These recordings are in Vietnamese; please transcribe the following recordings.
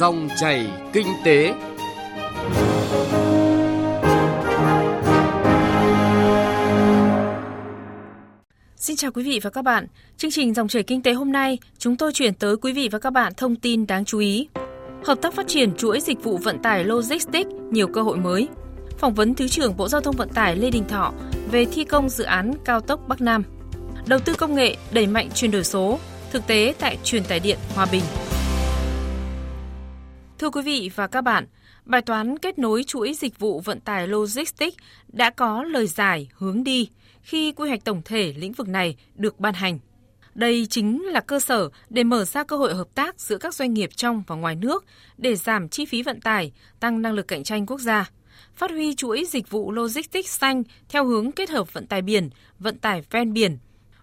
Dòng chảy kinh tế. Xin chào quý vị và các bạn. Chương trình Dòng chảy kinh tế hôm nay, chúng tôi chuyển tới quý vị và các bạn thông tin đáng chú ý. Hợp tác phát triển chuỗi dịch vụ vận tải logistics nhiều cơ hội mới. Phỏng vấn Thứ trưởng Bộ Giao thông Vận tải Lê Đình Thọ về thi công dự án cao tốc Bắc Nam. Đầu tư công nghệ đẩy mạnh chuyển đổi số, thực tế tại truyền tải điện Hòa Bình. Thưa quý vị và các bạn, bài toán kết nối chuỗi dịch vụ vận tải logistics đã có lời giải hướng đi khi quy hoạch tổng thể lĩnh vực này được ban hành. Đây chính là cơ sở để mở ra cơ hội hợp tác giữa các doanh nghiệp trong và ngoài nước để giảm chi phí vận tải, tăng năng lực cạnh tranh quốc gia, phát huy chuỗi dịch vụ logistics xanh theo hướng kết hợp vận tải biển, vận tải ven biển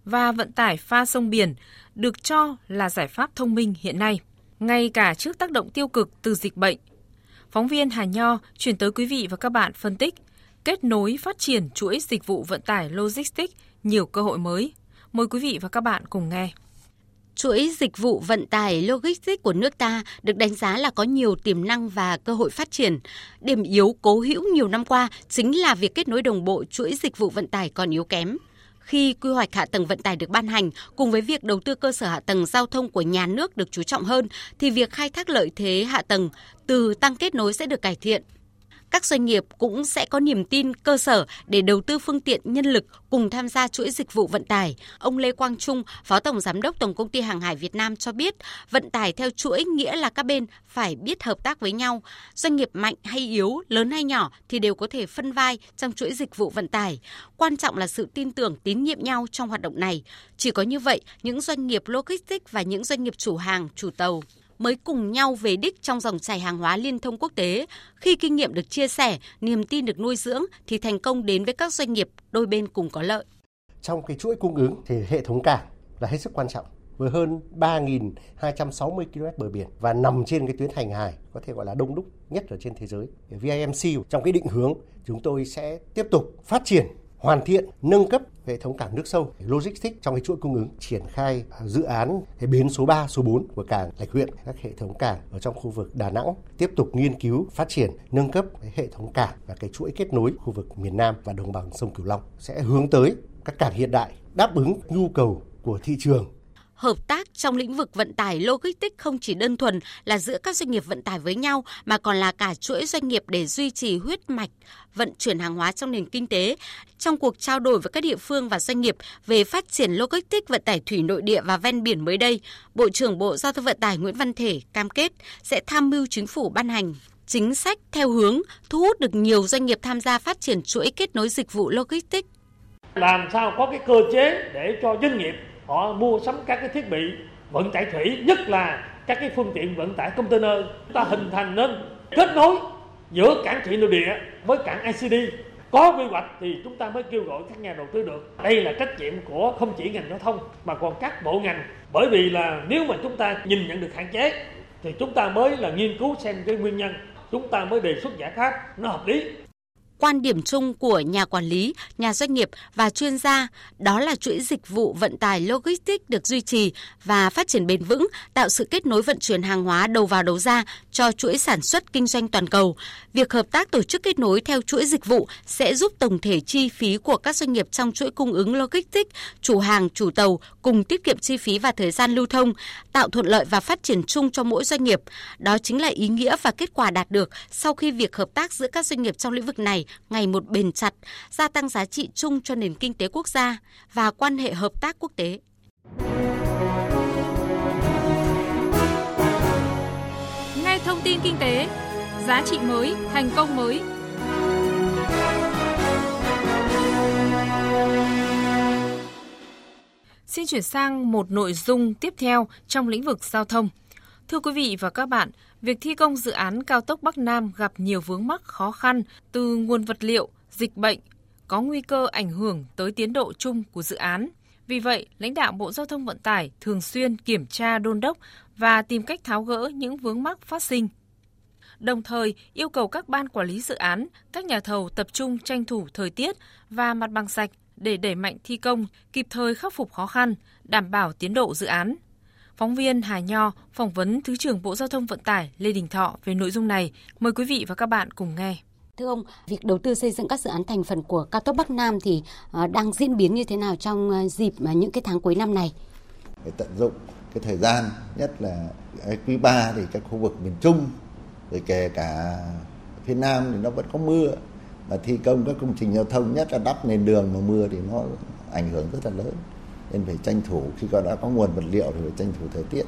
và vận tải pha sông biển được cho là giải pháp thông minh hiện nay, ngay cả trước tác động tiêu cực từ dịch bệnh. Phóng viên Hà Nho chuyển tới quý vị và các bạn phân tích, kết nối phát triển chuỗi dịch vụ vận tải logistics nhiều cơ hội mới. Mời quý vị và các bạn cùng nghe. Chuỗi dịch vụ vận tải logistics của nước ta được đánh giá là có nhiều tiềm năng và cơ hội phát triển. Điểm yếu cố hữu nhiều năm qua chính là việc kết nối đồng bộ chuỗi dịch vụ vận tải còn yếu kém. Khi quy hoạch hạ tầng vận tải được ban hành, cùng với việc đầu tư cơ sở hạ tầng giao thông của nhà nước được chú trọng hơn, thì việc khai thác lợi thế hạ tầng từ tăng kết nối sẽ được cải thiện các doanh nghiệp cũng sẽ có niềm tin cơ sở để đầu tư phương tiện nhân lực cùng tham gia chuỗi dịch vụ vận tải. Ông Lê Quang Trung, Phó Tổng Giám đốc Tổng Công ty Hàng hải Việt Nam cho biết, vận tải theo chuỗi nghĩa là các bên phải biết hợp tác với nhau. Doanh nghiệp mạnh hay yếu, lớn hay nhỏ thì đều có thể phân vai trong chuỗi dịch vụ vận tải. Quan trọng là sự tin tưởng, tín nhiệm nhau trong hoạt động này. Chỉ có như vậy, những doanh nghiệp logistics và những doanh nghiệp chủ hàng, chủ tàu mới cùng nhau về đích trong dòng chảy hàng hóa liên thông quốc tế. Khi kinh nghiệm được chia sẻ, niềm tin được nuôi dưỡng thì thành công đến với các doanh nghiệp đôi bên cùng có lợi. Trong cái chuỗi cung ứng thì hệ thống cảng là hết sức quan trọng với hơn 3.260 km bờ biển và nằm trên cái tuyến hành hải có thể gọi là đông đúc nhất ở trên thế giới. VIMC trong cái định hướng chúng tôi sẽ tiếp tục phát triển hoàn thiện, nâng cấp hệ thống cảng nước sâu, logistics trong cái chuỗi cung ứng, triển khai dự án cái bến số 3, số 4 của cảng Lạch huyện, các hệ thống cảng ở trong khu vực Đà Nẵng, tiếp tục nghiên cứu, phát triển, nâng cấp cái hệ thống cảng và cái chuỗi kết nối khu vực miền Nam và đồng bằng sông Cửu Long sẽ hướng tới các cảng hiện đại đáp ứng nhu cầu của thị trường hợp tác trong lĩnh vực vận tải logistics không chỉ đơn thuần là giữa các doanh nghiệp vận tải với nhau mà còn là cả chuỗi doanh nghiệp để duy trì huyết mạch vận chuyển hàng hóa trong nền kinh tế. Trong cuộc trao đổi với các địa phương và doanh nghiệp về phát triển logistics vận tải thủy nội địa và ven biển mới đây, Bộ trưởng Bộ Giao thông Vận tải Nguyễn Văn Thể cam kết sẽ tham mưu chính phủ ban hành chính sách theo hướng thu hút được nhiều doanh nghiệp tham gia phát triển chuỗi kết nối dịch vụ logistics. Làm sao có cái cơ chế để cho doanh nghiệp họ mua sắm các cái thiết bị vận tải thủy, nhất là các cái phương tiện vận tải container. Ta hình thành nên kết nối giữa cảng thủy nội địa với cảng ICD có quy hoạch thì chúng ta mới kêu gọi các nhà đầu tư được. Đây là trách nhiệm của không chỉ ngành giao thông, mà còn các bộ ngành. Bởi vì là nếu mà chúng ta nhìn nhận được hạn chế, thì chúng ta mới là nghiên cứu xem cái nguyên nhân. Chúng ta mới đề xuất giải pháp, nó hợp lý. Quan điểm chung của nhà quản lý, nhà doanh nghiệp và chuyên gia đó là chuỗi dịch vụ vận tải logistics được duy trì và phát triển bền vững, tạo sự kết nối vận chuyển hàng hóa đầu vào đầu ra cho chuỗi sản xuất kinh doanh toàn cầu. Việc hợp tác tổ chức kết nối theo chuỗi dịch vụ sẽ giúp tổng thể chi phí của các doanh nghiệp trong chuỗi cung ứng logistics, chủ hàng, chủ tàu cùng tiết kiệm chi phí và thời gian lưu thông, tạo thuận lợi và phát triển chung cho mỗi doanh nghiệp. Đó chính là ý nghĩa và kết quả đạt được sau khi việc hợp tác giữa các doanh nghiệp trong lĩnh vực này ngày một bền chặt, gia tăng giá trị chung cho nền kinh tế quốc gia và quan hệ hợp tác quốc tế. Ngay thông tin kinh tế, giá trị mới, thành công mới. Xin chuyển sang một nội dung tiếp theo trong lĩnh vực giao thông. Thưa quý vị và các bạn, việc thi công dự án cao tốc Bắc Nam gặp nhiều vướng mắc khó khăn từ nguồn vật liệu, dịch bệnh, có nguy cơ ảnh hưởng tới tiến độ chung của dự án. Vì vậy, lãnh đạo Bộ Giao thông Vận tải thường xuyên kiểm tra đôn đốc và tìm cách tháo gỡ những vướng mắc phát sinh. Đồng thời, yêu cầu các ban quản lý dự án, các nhà thầu tập trung tranh thủ thời tiết và mặt bằng sạch để đẩy mạnh thi công, kịp thời khắc phục khó khăn, đảm bảo tiến độ dự án. Phóng viên Hà Nho phỏng vấn Thứ trưởng Bộ Giao thông Vận tải Lê Đình Thọ về nội dung này. Mời quý vị và các bạn cùng nghe. Thưa ông, việc đầu tư xây dựng các dự án thành phần của cao tốc Bắc Nam thì ờ, đang diễn biến như thế nào trong ờ, dịp mà những cái tháng cuối năm này? Phải tận dụng cái thời gian nhất là quý 3 thì các khu vực miền Trung rồi kể cả phía Nam thì nó vẫn có mưa và thi công các công trình giao thông nhất là đắp nền đường mà mưa thì nó ảnh hưởng rất là lớn nên phải tranh thủ, khi có, đã có nguồn vật liệu thì phải tranh thủ thời tiết.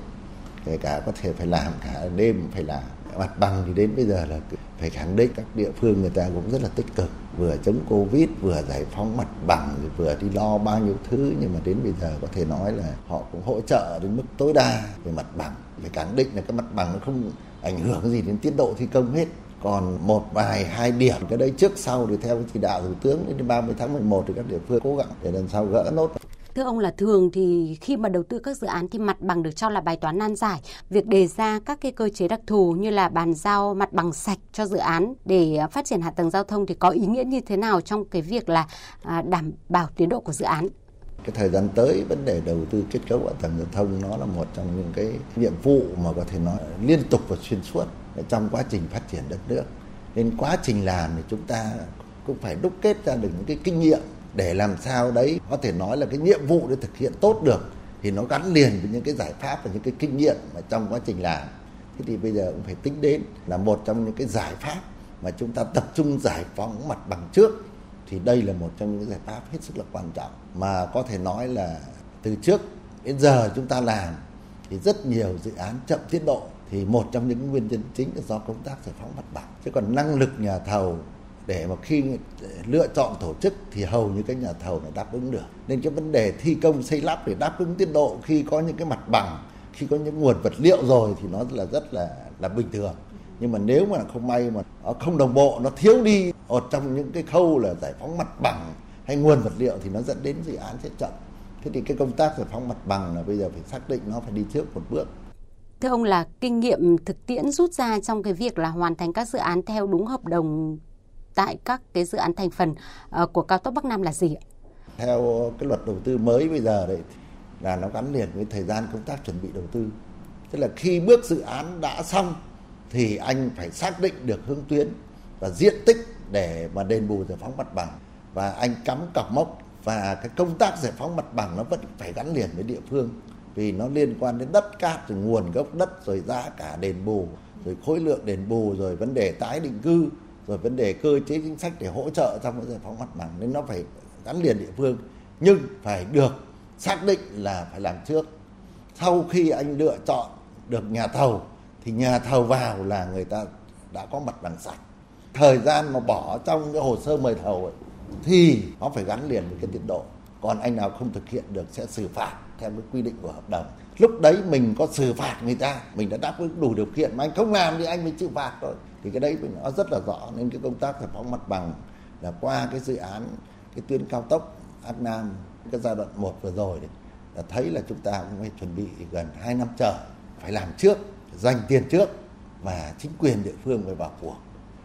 Kể cả có thể phải làm cả đêm, phải làm mặt bằng thì đến bây giờ là phải khẳng định các địa phương người ta cũng rất là tích cực. Vừa chống covid, vừa giải phóng mặt bằng, vừa đi lo bao nhiêu thứ, nhưng mà đến bây giờ có thể nói là họ cũng hỗ trợ đến mức tối đa về mặt bằng. Phải khẳng định là cái mặt bằng nó không ảnh hưởng gì đến tiến độ thi công hết. Còn một vài, hai điểm cái đấy trước sau thì theo chỉ đạo thủ tướng đến 30 tháng 11 thì các địa phương cố gắng để lần sau gỡ nốt. Thưa ông là thường thì khi mà đầu tư các dự án thì mặt bằng được cho là bài toán nan giải. Việc đề ra các cái cơ chế đặc thù như là bàn giao mặt bằng sạch cho dự án để à, phát triển hạ tầng giao thông thì có ý nghĩa như thế nào trong cái việc là à, đảm bảo tiến độ của dự án? cái thời gian tới, vấn đề đầu tư kết cấu hạ tầng giao thông nó là một trong những cái nhiệm vụ mà có thể nói liên tục và xuyên suốt trong quá trình phát triển đất nước nên quá trình làm thì chúng ta cũng phải đúc kết ra được những cái kinh nghiệm để làm sao đấy, có thể nói là cái nhiệm vụ để thực hiện tốt được, thì nó gắn liền với những cái giải pháp và những cái kinh nghiệm mà trong quá trình làm. Thế thì bây giờ cũng phải tính đến là một trong những cái giải pháp mà chúng ta tập trung giải phóng mặt bằng trước, thì đây là một trong những giải pháp hết sức là quan trọng. Mà có thể nói là từ trước đến giờ chúng ta làm, thì rất nhiều dự án chậm tiến độ, thì một trong những nguyên nhân chính là do công tác giải phóng mặt bằng. Chứ còn năng lực nhà thầu để mà khi lựa chọn tổ chức thì hầu như các nhà thầu nó đáp ứng được. Nên cái vấn đề thi công xây lắp để đáp ứng tiến độ khi có những cái mặt bằng, khi có những nguồn vật liệu rồi thì nó là rất là là bình thường. Nhưng mà nếu mà không may mà nó không đồng bộ, nó thiếu đi, một trong những cái khâu là giải phóng mặt bằng hay nguồn vật liệu thì nó dẫn đến dự án sẽ chậm. Thế thì cái công tác giải phóng mặt bằng là bây giờ phải xác định nó phải đi trước một bước. Thưa ông là kinh nghiệm thực tiễn rút ra trong cái việc là hoàn thành các dự án theo đúng hợp đồng tại các cái dự án thành phần ờ, của cao tốc Bắc Nam là gì ạ? Theo cái luật đầu tư mới bây giờ đấy là nó gắn liền với thời gian công tác chuẩn bị đầu tư. Tức là khi bước dự án đã xong thì anh phải xác định được hướng tuyến và diện tích để mà đền bù giải phóng mặt bằng và anh cắm cọc mốc và cái công tác giải phóng mặt bằng nó vẫn phải gắn liền với địa phương vì nó liên quan đến đất cát, rồi nguồn gốc đất, rồi giá cả đền bù, rồi khối lượng đền bù, rồi vấn đề tái định cư rồi vấn đề cơ chế chính sách để hỗ trợ trong cái giải phóng mặt bằng nên nó phải gắn liền địa phương. Nhưng phải được xác định là phải làm trước. Sau khi anh lựa chọn được nhà thầu thì nhà thầu vào là người ta đã có mặt bằng sạch. Thời gian mà bỏ trong cái hồ sơ mời thầu ấy, thì nó phải gắn liền với cái tiến độ. Còn anh nào không thực hiện được sẽ xử phạt theo cái quy định của hợp đồng. Lúc đấy mình có xử phạt người ta mình đã đáp ứng đủ điều kiện mà anh không làm thì anh mới chịu phạt rồi thì cái đấy nó rất là rõ, nên cái công tác giải phóng mặt bằng là qua cái dự án, cái tuyến cao tốc Bắc Nam, cái giai đoạn 1 vừa rồi đấy, là thấy là chúng ta cũng phải chuẩn bị gần 2 năm chờ, phải làm trước dành tiền trước, và chính quyền địa phương phải vào cuộc.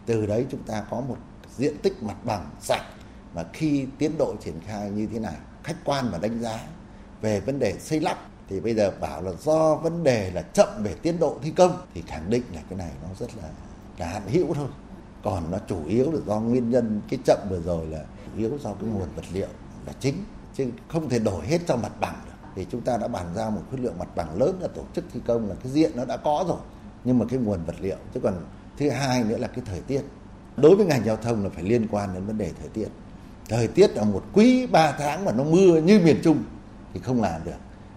Từ đấy chúng ta có một diện tích mặt bằng sạch và khi tiến độ triển khai như thế nào khách quan và đánh giá về vấn đề xây lắp, thì bây giờ bảo là do vấn đề là chậm về tiến độ thi công, thì khẳng định là cái này nó rất là là hạn hữu thôi. Còn nó chủ yếu là do nguyên nhân, cái chậm vừa rồi là chủ yếu do cái nguồn vật liệu là chính, chứ không thể đổi hết cho mặt bằng được. Thì chúng ta đã bàn giao một khối lượng mặt bằng lớn là tổ chức thi công là cái diện nó đã có rồi, nhưng mà cái nguồn vật liệu. Chứ còn thứ hai nữa là cái thời tiết. Đối với ngành giao thông là phải liên quan đến vấn đề thời tiết. Thời tiết là một quý 3 tháng mà nó mưa như miền Trung thì không làm được.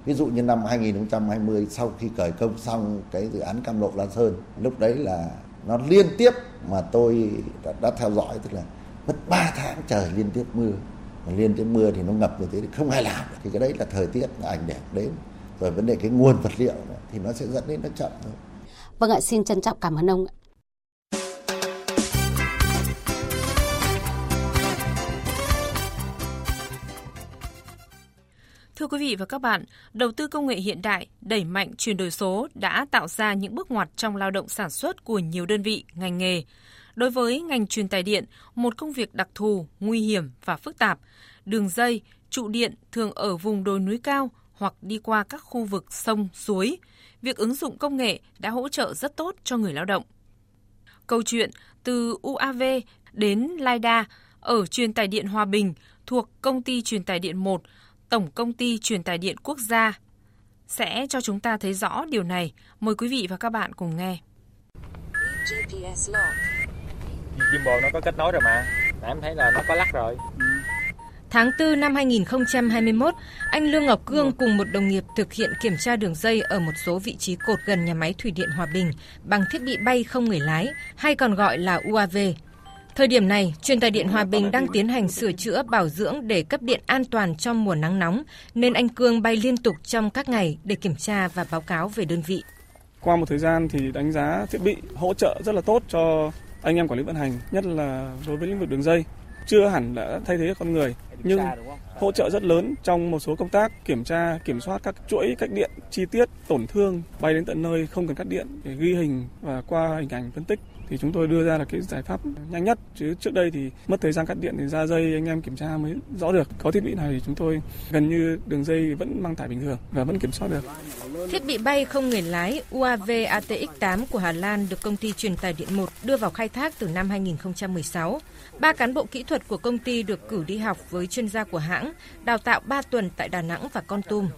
Ví dụ như năm 2020 sau khi khởi công xong cái dự án Cam Lộ La Sơn, lúc đấy là nó liên tiếp mà tôi đã, đã theo dõi tức là mất 3 tháng trời liên tiếp mưa. Mà liên tiếp mưa thì nó ngập như thế thì không ai làm thì cái đấy là thời tiết là ảnh đẹp đến. Rồi vấn đề cái nguồn vật liệu nữa, thì nó sẽ dẫn đến nó chậm thôi. Vâng ạ, xin trân trọng cảm ơn ông. Thưa quý vị và các bạn, đầu tư công nghệ hiện đại, đẩy mạnh chuyển đổi số đã tạo ra những bước ngoặt trong lao động sản xuất của nhiều đơn vị, ngành nghề. Đối với ngành truyền tài điện, một công việc đặc thù, nguy hiểm và phức tạp, đường dây, trụ điện thường ở vùng đồi núi cao hoặc đi qua các khu vực sông, suối. Việc ứng dụng công nghệ đã hỗ trợ rất tốt cho người lao động. Câu chuyện từ UAV đến LiDAR ở truyền tải điện Hòa Bình thuộc Công ty Truyền tải điện 1, Tổng Công ty Truyền tải điện Quốc gia sẽ cho chúng ta thấy rõ điều này. Mời quý vị và các bạn cùng nghe. GPS Gimbal nó có kết nối rồi mà. Nãy em thấy là nó có lắc rồi. Tháng 4 năm 2021, anh Lương Ngọc Cương cùng một đồng nghiệp thực hiện kiểm tra đường dây ở một số vị trí cột gần nhà máy thủy điện Hòa Bình bằng thiết bị bay không người lái, hay còn gọi là UAV. Thời điểm này, truyền tài điện Hòa Bình đang tiến hành sửa chữa bảo dưỡng để cấp điện an toàn trong mùa nắng nóng, nên anh Cương bay liên tục trong các ngày để kiểm tra và báo cáo về đơn vị. Qua một thời gian thì đánh giá thiết bị hỗ trợ rất là tốt cho anh em quản lý vận hành, nhất là đối với lĩnh vực đường dây. Chưa hẳn đã thay thế con người, nhưng hỗ trợ rất lớn trong một số công tác kiểm tra, kiểm soát các chuỗi cách điện chi tiết, tổn thương, bay đến tận nơi không cần cắt điện để ghi hình và qua hình ảnh phân tích. Thì chúng tôi đưa ra là cái giải pháp nhanh nhất chứ trước đây thì mất thời gian cắt điện thì ra dây anh em kiểm tra mới rõ được. Có thiết bị này thì chúng tôi gần như đường dây vẫn mang tải bình thường và vẫn kiểm soát được. Thiết bị bay không người lái UAV ATX-8 của Hà Lan được công ty truyền tải điện 1 đưa vào khai thác từ năm 2016. Ba cán bộ kỹ thuật của công ty được cử đi học với chuyên gia của hãng, đào tạo 3 tuần tại Đà Nẵng và Con Tum.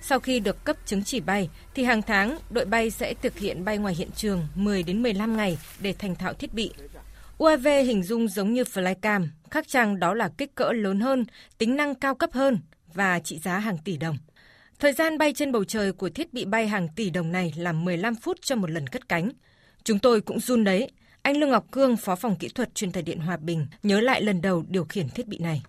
Sau khi được cấp chứng chỉ bay thì hàng tháng đội bay sẽ thực hiện bay ngoài hiện trường 10 đến 15 ngày để thành thạo thiết bị. UAV hình dung giống như flycam, khác chăng đó là kích cỡ lớn hơn, tính năng cao cấp hơn và trị giá hàng tỷ đồng. Thời gian bay trên bầu trời của thiết bị bay hàng tỷ đồng này là 15 phút cho một lần cất cánh. Chúng tôi cũng run đấy. Anh Lương Ngọc Cương, Phó phòng kỹ thuật truyền tài điện Hòa Bình, nhớ lại lần đầu điều khiển thiết bị này.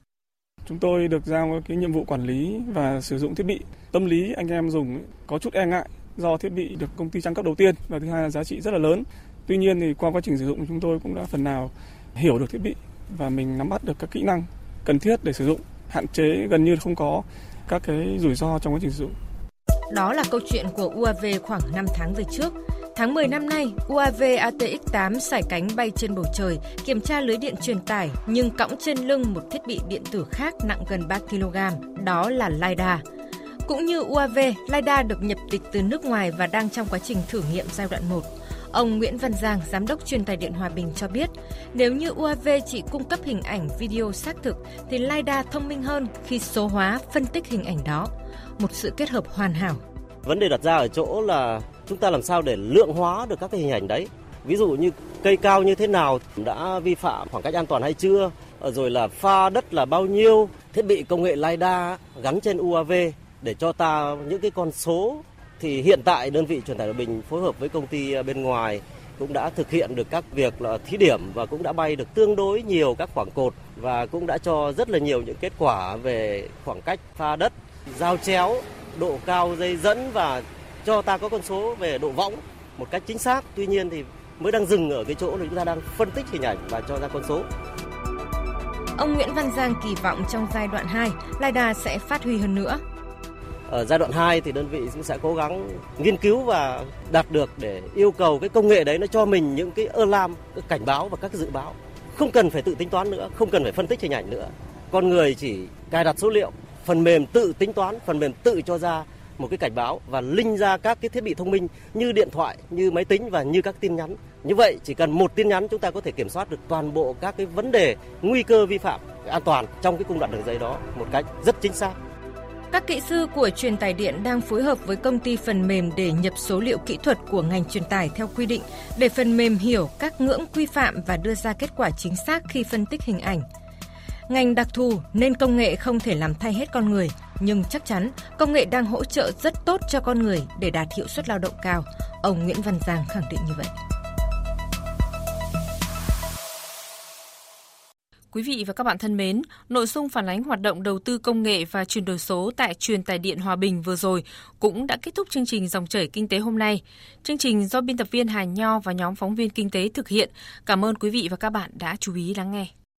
Chúng tôi được giao cái nhiệm vụ quản lý và sử dụng thiết bị. Tâm lý anh em dùng có chút e ngại do thiết bị được công ty trang cấp đầu tiên và thứ hai là giá trị rất là lớn. Tuy nhiên thì qua quá trình sử dụng chúng tôi cũng đã phần nào hiểu được thiết bị và mình nắm bắt được các kỹ năng cần thiết để sử dụng, hạn chế gần như không có các cái rủi ro trong quá trình sử dụng. Đó là câu chuyện của UAV khoảng 5 tháng về trước. Tháng 10 năm nay, UAV ATX-8 sải cánh bay trên bầu trời, kiểm tra lưới điện truyền tải nhưng cõng trên lưng một thiết bị điện tử khác nặng gần 3 kg, đó là LiDAR. Cũng như UAV, LiDAR được nhập tịch từ nước ngoài và đang trong quá trình thử nghiệm giai đoạn 1. Ông Nguyễn Văn Giang, giám đốc truyền tài điện Hòa Bình cho biết, nếu như UAV chỉ cung cấp hình ảnh video xác thực thì LiDAR thông minh hơn khi số hóa phân tích hình ảnh đó. Một sự kết hợp hoàn hảo. Vấn đề đặt ra ở chỗ là chúng ta làm sao để lượng hóa được các cái hình ảnh đấy. Ví dụ như cây cao như thế nào đã vi phạm khoảng cách an toàn hay chưa, ờ, rồi là pha đất là bao nhiêu, thiết bị công nghệ LiDAR gắn trên UAV để cho ta những cái con số. Thì hiện tại đơn vị truyền tải Hòa Bình phối hợp với công ty ờ, bên ngoài cũng đã thực hiện được các việc là thí điểm và cũng đã bay được tương đối nhiều các khoảng cột và cũng đã cho rất là nhiều những kết quả về khoảng cách pha đất, giao chéo, độ cao dây dẫn và cho ta có con số về độ võng một cách chính xác. Tuy nhiên thì mới đang dừng ở cái chỗ là chúng ta đang phân tích hình ảnh và cho ra con số. Ông Nguyễn Văn Giang kỳ vọng trong giai đoạn 2, LiDAR sẽ phát huy hơn nữa. Ở giai đoạn 2 thì đơn vị cũng sẽ cố gắng nghiên cứu và đạt được để yêu cầu cái công nghệ đấy nó cho mình những cái alarm, cái cảnh báo và các dự báo. Không cần phải tự tính toán nữa, không cần phải phân tích hình ảnh nữa. Con người chỉ cài đặt số liệu, phần mềm tự tính toán, phần mềm tự cho ra một cái cảnh báo và linh ra các cái thiết bị thông minh như điện thoại, như máy tính và như các tin nhắn. Như vậy chỉ cần một tin nhắn chúng ta có thể kiểm soát được toàn bộ các cái vấn đề nguy cơ vi phạm an toàn trong cái cung đoạn đường dây đó một cách rất chính xác. Các kỹ sư của truyền tải điện đang phối hợp với công ty phần mềm để nhập số liệu kỹ thuật của ngành truyền tải theo quy định để phần mềm hiểu các ngưỡng quy phạm và đưa ra kết quả chính xác khi phân tích hình ảnh. Ngành đặc thù nên công nghệ không thể làm thay hết con người, nhưng chắc chắn công nghệ đang hỗ trợ rất tốt cho con người để đạt hiệu suất lao động cao. Ông Nguyễn Văn Giang khẳng định như vậy. Quý vị và các bạn thân mến, nội dung phản ánh hoạt động đầu tư công nghệ và chuyển đổi số tại truyền tài điện Hòa Bình vừa rồi cũng đã kết thúc chương trình Dòng chảy Kinh tế hôm nay. Chương trình do biên tập viên Hà Nho và nhóm phóng viên kinh tế thực hiện. Cảm ơn quý vị và các bạn đã chú ý lắng nghe.